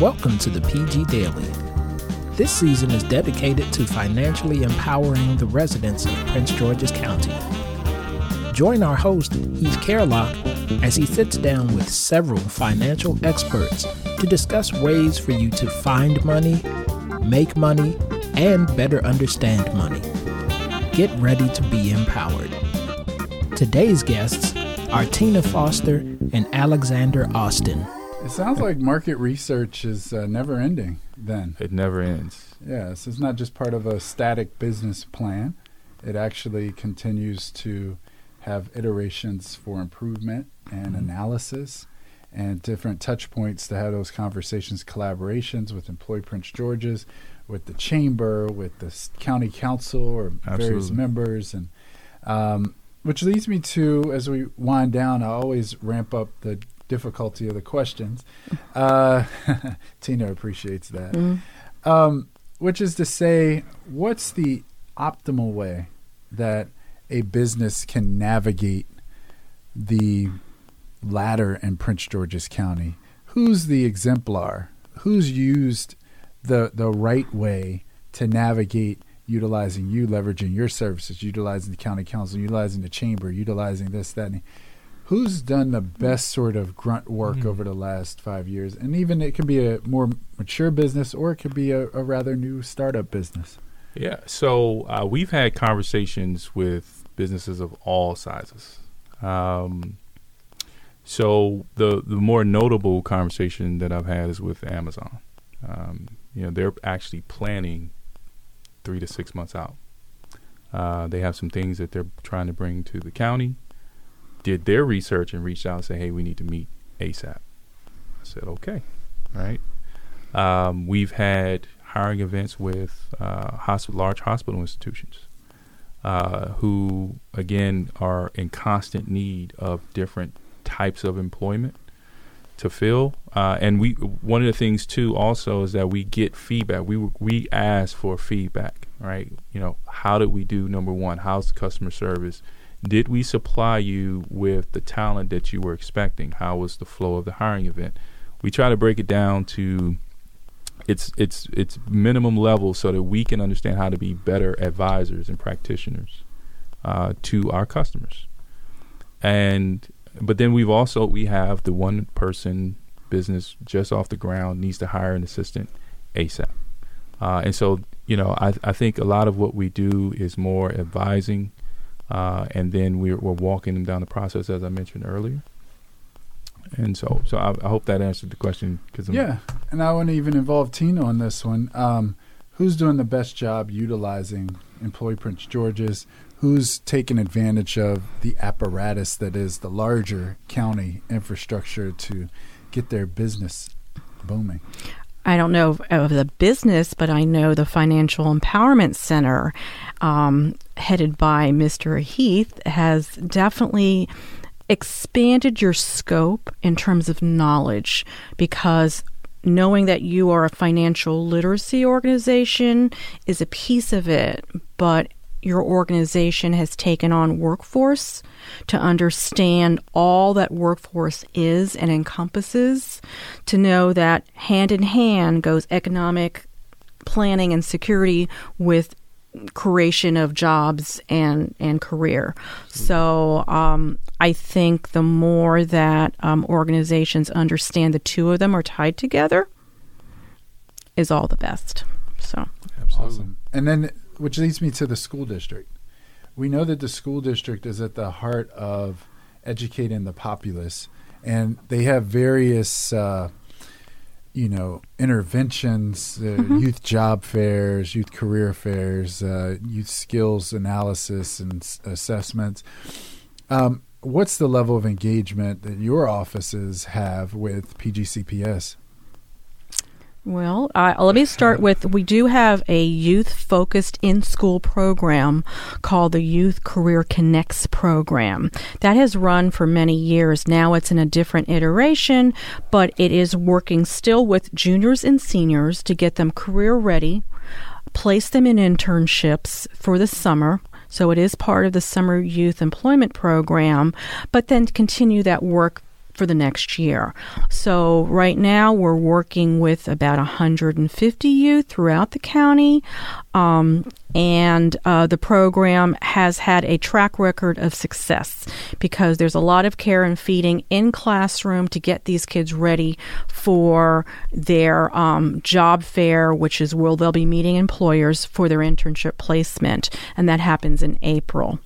Welcome to the PG Daily. This season is dedicated to financially empowering the residents of Prince George's County. Join our host, Heath Kerlock, as he sits down with several financial experts to discuss ways for you to find money, make money, and better understand money. Get ready to be empowered. Today's guests are Tina Foster and Alexander Austin. It sounds like market research is uh, never ending then. It never ends. Yeah, so it's not just part of a static business plan. It actually continues to have iterations for improvement and mm-hmm. analysis and different touch points to have those conversations, collaborations with Employ Prince George's, with the chamber, with the county council or Absolutely. various members. And um, which leads me to, as we wind down, I always ramp up the difficulty of the questions. Uh, Tina appreciates that. Mm-hmm. Um, which is to say, what's the optimal way that a business can navigate the ladder in Prince George's County? Who's the exemplar? Who's used the the right way to navigate utilizing you, leveraging your services, utilizing the county council, utilizing the chamber, utilizing this, that, and who's done the best sort of grunt work mm-hmm. over the last five years? And even it can be a more mature business or it could be a, a rather new startup business. Yeah. So uh, we've had conversations with businesses of all sizes. Um, so the the more notable conversation that I've had is with Amazon. Um, you know, they're actually planning three to six months out. Uh, they have some things that they're trying to bring to the county did their research and reached out and said, "Hey, we need to meet ASAP." I said, "Okay, right." Um, we've had hiring events with uh, large hospital institutions uh, who, again, are in constant need of different types of employment to fill. Uh, and we, one of the things too, also, is that we get feedback. We we ask for feedback, right? You know, how did we do? Number one, how's the customer service? Did we supply you with the talent that you were expecting? How was the flow of the hiring event? We try to break it down to its its its minimum level so that we can understand how to be better advisors and practitioners uh, to our customers. And but then we've also we have the one person business just off the ground needs to hire an assistant ASAP. Uh, and so you know I I think a lot of what we do is more advising uh, and then we're, we're walking them down the process as I mentioned earlier. And so, so I, I hope that answered the question. Cause yeah, and I want to even involve Tina on this one. Um, who's doing the best job utilizing Employ Prince George's? Who's taking advantage of the apparatus that is the larger county infrastructure to get their business booming? I don't know of, the business, but I know the Financial Empowerment Center, um, headed by Mr. Heath, has definitely expanded your scope in terms of knowledge because knowing that you are a financial literacy organization is a piece of it, but your organization has taken on workforce to understand all that workforce is and encompasses, to know that hand in hand goes economic planning and security with creation of jobs and and career. So um, I think the more that um, organizations understand the two of them are tied together, is all the best. So absolutely. Awesome. And then which leads me to the school district. We know that the school district is at the heart of educating the populace, and they have various, uh, you know, interventions, uh, mm-hmm. youth job fairs, youth career fairs, uh, youth skills analysis and s- assessments. Um, what's the level of engagement that your offices have with PGCPS? Well, uh, let me start with we do have a youth focused in school program called the Youth Career Connects program. That has run for many years. Now it's in a different iteration, but it is working still with juniors and seniors to get them career ready, place them in internships for the summer. So it is part of the summer youth employment program, but then continue that work for the next year. So right now we're working with about 150 youth throughout the county. Um, and uh, the program has had a track record of success because there's a lot of care and feeding in classroom to get these kids ready for their um, job fair, which is where they'll be meeting employers for their internship placement, and that happens in April.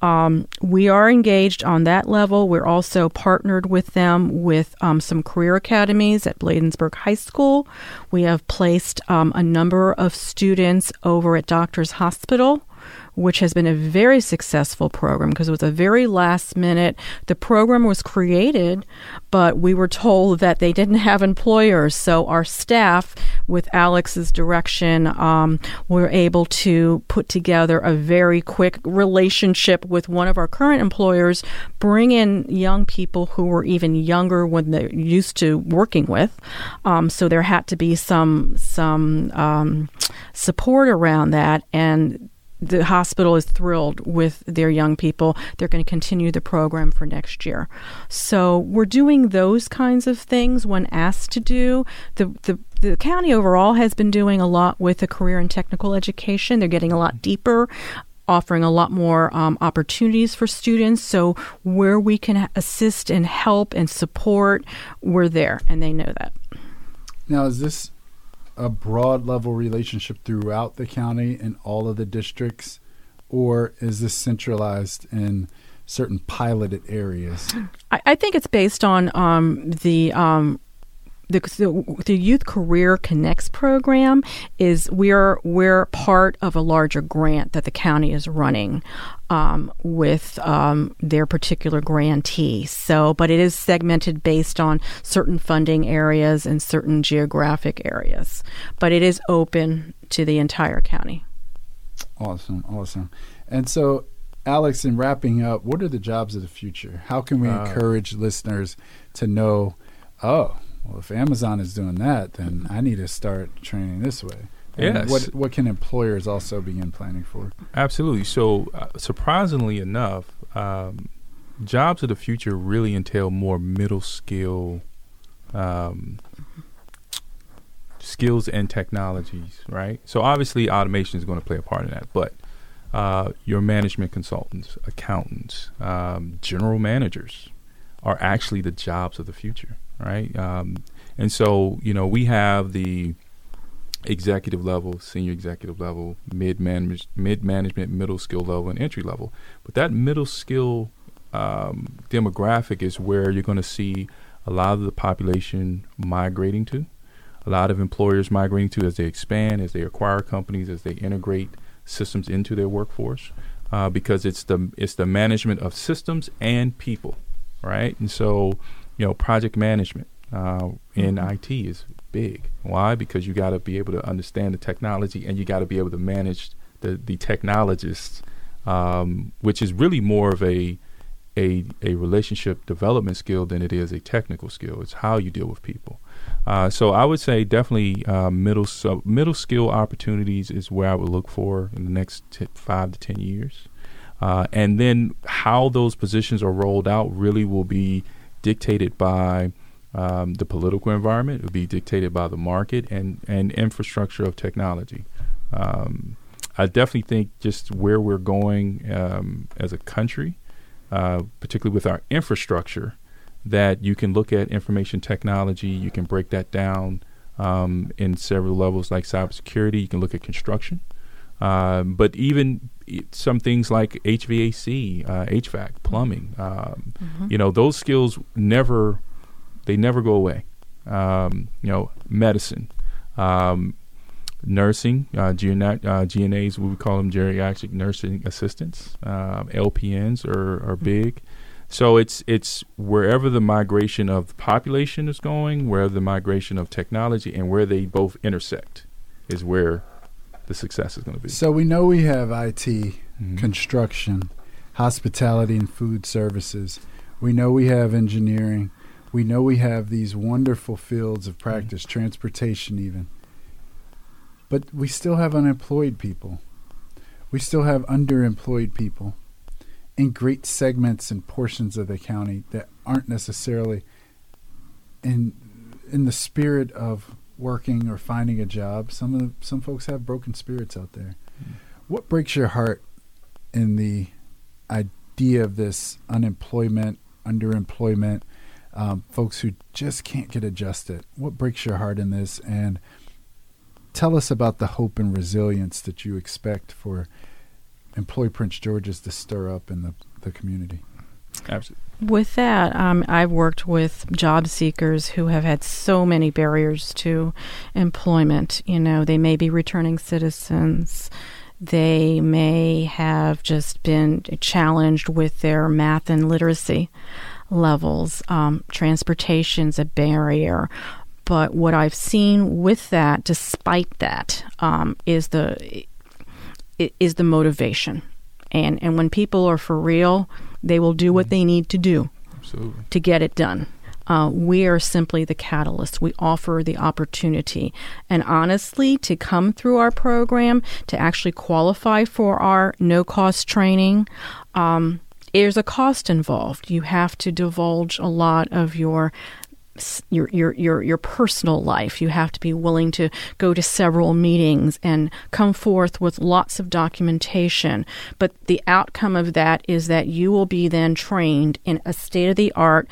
Um, we are engaged on that level. We're also partnered with them with um, some career academies at Bladensburg High School. We have placed um, a number of students over at Doctors Hospital which has been a very successful program because it was a very last minute. The program was created, but we were told that they didn't have employers. So our staff, with Alex's direction, um, were able to put together a very quick relationship with one of our current employers, bring in young people who were even younger when they're used to working with. Um, so there had to be some some um, support around that, and the hospital is thrilled with their young people. They're going to continue the program for next year. So we're doing those kinds of things when asked to do. The, the, the county overall has been doing a lot with the career and technical education. They're getting a lot deeper offering a lot more um, opportunities for students. So, where we can assist and help and support, we're there, and they know that. Now, is this a broad level relationship throughout the county and all of the districts, or is this centralized in certain piloted areas? I, I think it's based on um, the um, the, the, the Youth Career Connects program is we're we're part of a larger grant that the county is running um, with um, their particular grantee. So, but it is segmented based on certain funding areas and certain geographic areas. But it is open to the entire county. Awesome, awesome. And so, Alex, in wrapping up, what are the jobs of the future? How can we uh, encourage listeners to know? Oh, well, if Amazon is doing that, then I need to start training this way. And yes. What what can employers also begin planning for? Absolutely. So, uh, surprisingly enough, um, jobs of the future really entail more middle skill um, skills and technologies, right? So, obviously, automation is going to play a part in that, but uh, your management consultants, accountants, um, general managers are actually the jobs of the future right? Um, and so, you know, we have the executive level, senior executive level, mid mid management, middle skill level, and entry level. But that middle skill um, demographic is where you're going to see a lot of the population migrating to, a lot of employers migrating to as they expand, as they acquire companies, as they integrate systems into their workforce, uh, because it's the it's the management of systems and people, right? And so you know, project management uh, in mm-hmm. IT is big. Why? Because you got to be able to understand the technology and you got to be able to manage the the technologists, um, which is really more of a a a relationship development skill than it is a technical skill. It's how you deal with people. Uh, so I would say definitely uh, middle so middle skill opportunities is where I would look for in the next t- five to ten years, uh, and then how those positions are rolled out really will be dictated by um, the political environment. It would be dictated by the market and, and infrastructure of technology. Um, I definitely think just where we're going um, as a country, uh, particularly with our infrastructure, that you can look at information technology, you can break that down um, in several levels like cybersecurity, you can look at construction. Uh, but even some things like HVAC, uh, HVAC, plumbing, um, mm-hmm. you know, those skills never, they never go away. Um, you know, medicine, um, nursing, uh, GNA, uh, GNAs, we would call them geriatric nursing assistants. Uh, LPNs are, are mm-hmm. big. So it's it's wherever the migration of the population is going, where the migration of technology, and where they both intersect, is where the success is going to be. So we know we have IT, mm-hmm. construction, hospitality, and food services. We know we have engineering. We know we have these wonderful fields of practice, mm-hmm. transportation, even. But we still have unemployed people. We still have underemployed people. in great segments and portions of the county that aren't necessarily in in the spirit of working or finding a job. Some of some folks have broken spirits out there. Mm. What breaks your heart in the idea of this unemployment, underemployment, um, folks who just can't get adjusted? What breaks your heart in this? And tell us about the hope and resilience that you expect for Employ Prince George's to stir up in the, the community. Absolutely. With that, um, I've worked with job seekers who have had so many barriers to employment. You know, they may be returning citizens. They may have just been challenged with their math and literacy levels. Um, transportation's a barrier. But what I've seen with that, despite that, um, is the is the motivation. And and when people are for real, they will do what they need to do Absolutely. to get it done. Uh, we are simply the catalyst. We offer the opportunity. And honestly, to come through our program, to actually qualify for our no cost training, um, there's a cost involved. You have to divulge a lot of your your your your your personal life. You have to be willing to go to several meetings and come forth with lots of documentation. But the outcome of that is that you will be then trained in a state of the art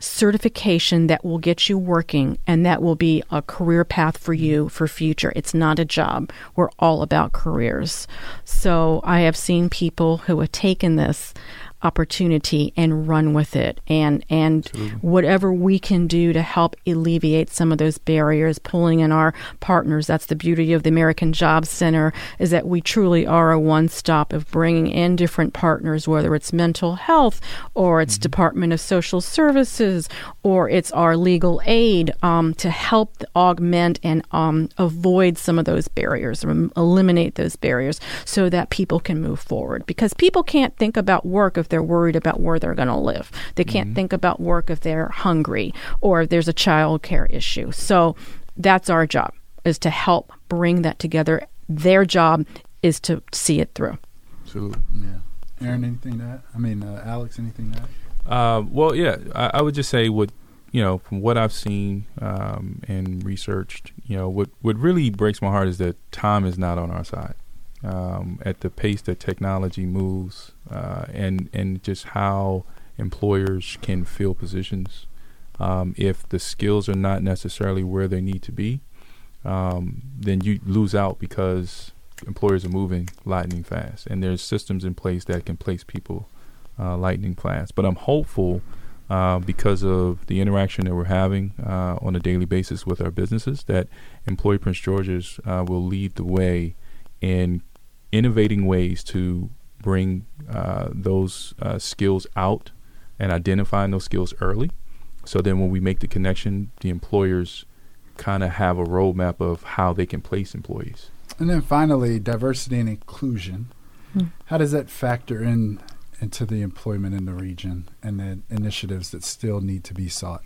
certification that will get you working and that will be a career path for you for future. It's not a job. We're all about careers. So I have seen people who have taken this opportunity and run with it and and Absolutely. whatever we can do to help alleviate some of those barriers pulling in our partners that's the beauty of the American Job Center is that we truly are a one stop of bringing in different partners whether it's mental health or it's mm-hmm. Department of Social Services or it's our legal aid um, to help augment and um, avoid some of those barriers or eliminate those barriers so that people can move forward because people can't think about work if they're worried about where they're going to live. They can't mm-hmm. think about work if they're hungry or if there's a child care issue. So that's our job is to help bring that together. Their job is to see it through. Absolutely. Yeah. Aaron, anything to add? I mean, uh, Alex, anything to add? Uh, well, yeah, I, I, would just say what you know from what I've seen um, and researched. You know, what what really breaks my heart is that time is not on our side um, at the pace that technology moves, uh, and and just how employers can fill positions um, if the skills are not necessarily where they need to be. Um, then you lose out because employers are moving lightning fast, and there's systems in place that can place people uh, lightning fast. But I'm hopeful. Uh, because of the interaction that we're having uh, on a daily basis with our businesses, that employ Prince George's uh, will lead the way in innovating ways to bring uh, those uh, skills out and identifying those skills early. So then when we make the connection, the employers kind of have a roadmap of how they can place employees. And then finally, diversity and inclusion. Hmm. How does that factor in into the employment in the region and the initiatives that still need to be sought?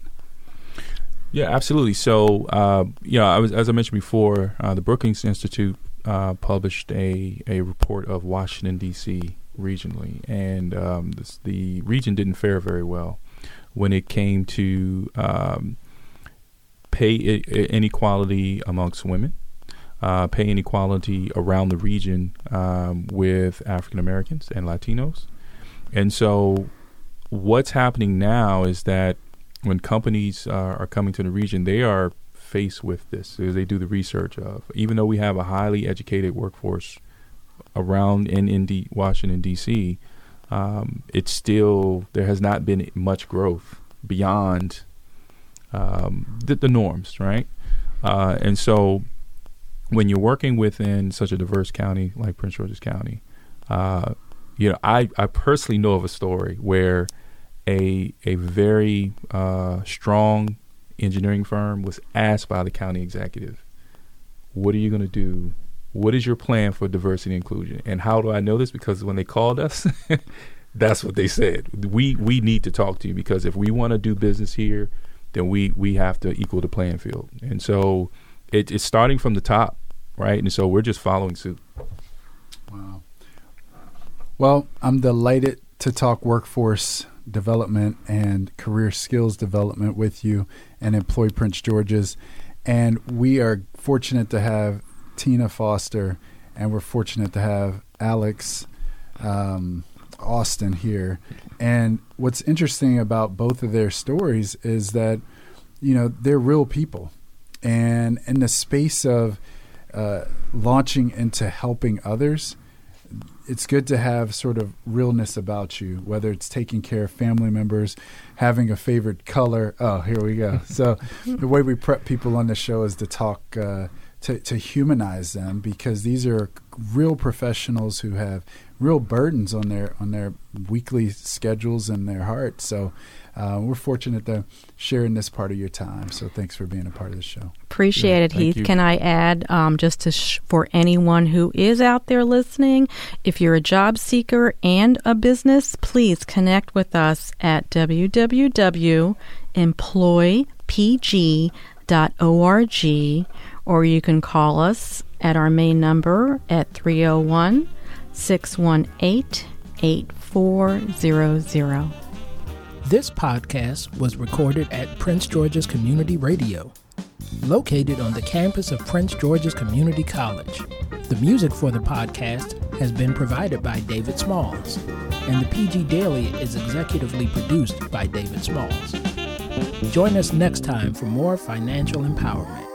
Yeah, absolutely. So, uh, yeah, I was, as I mentioned before, uh, the Brookings Institute uh, published a, a report of Washington, D.C. regionally, and um, this, the region didn't fare very well when it came to um, pay I- inequality amongst women, uh, pay inequality around the region um, with African Americans and Latinos. And so, what's happening now is that when companies uh, are coming to the region, they are faced with this as they do the research of. Even though we have a highly educated workforce around in, in D, Washington D.C., um, it's still there has not been much growth beyond um, the, the, norms, right? Uh, and so when you're working within such a diverse county like Prince George's County, uh, you know, I, I personally know of a story where a a very uh, strong engineering firm was asked by the county executive, "What are you going to do? What is your plan for diversity and inclusion?" And how do I know this? Because when they called us, that's what they said. We we need to talk to you because if we want to do business here, then we we have to equal the playing field. And so it, it's starting from the top, right? And so we're just following suit. Wow. Well, I'm delighted to talk workforce development and career skills development with you and Employ Prince George's. And we are fortunate to have Tina Foster and we're fortunate to have Alex um, Austin here. And what's interesting about both of their stories is that, you know, they're real people. And in the space of uh, launching into helping others, it's good to have sort of realness about you, whether it's taking care of family members, having a favorite color. Oh, here we go. So, the way we prep people on the show is to talk, uh, to, to humanize them because these are real professionals who have real burdens on their on their weekly schedules and their hearts. So, uh, we're fortunate to share in this part of your time. So thanks for being a part of the show. Appreciate yeah, it, Heath. You. Can I add um, just to sh- for anyone who is out there listening, if you're a job seeker and a business, please connect with us at www.employpg.org or you can call us at our main number at 301 618 8400. This podcast was recorded at Prince George's Community Radio, located on the campus of Prince George's Community College. The music for the podcast has been provided by David Smalls, and the PG Daily is executively produced by David Smalls. Join us next time for more financial empowerment.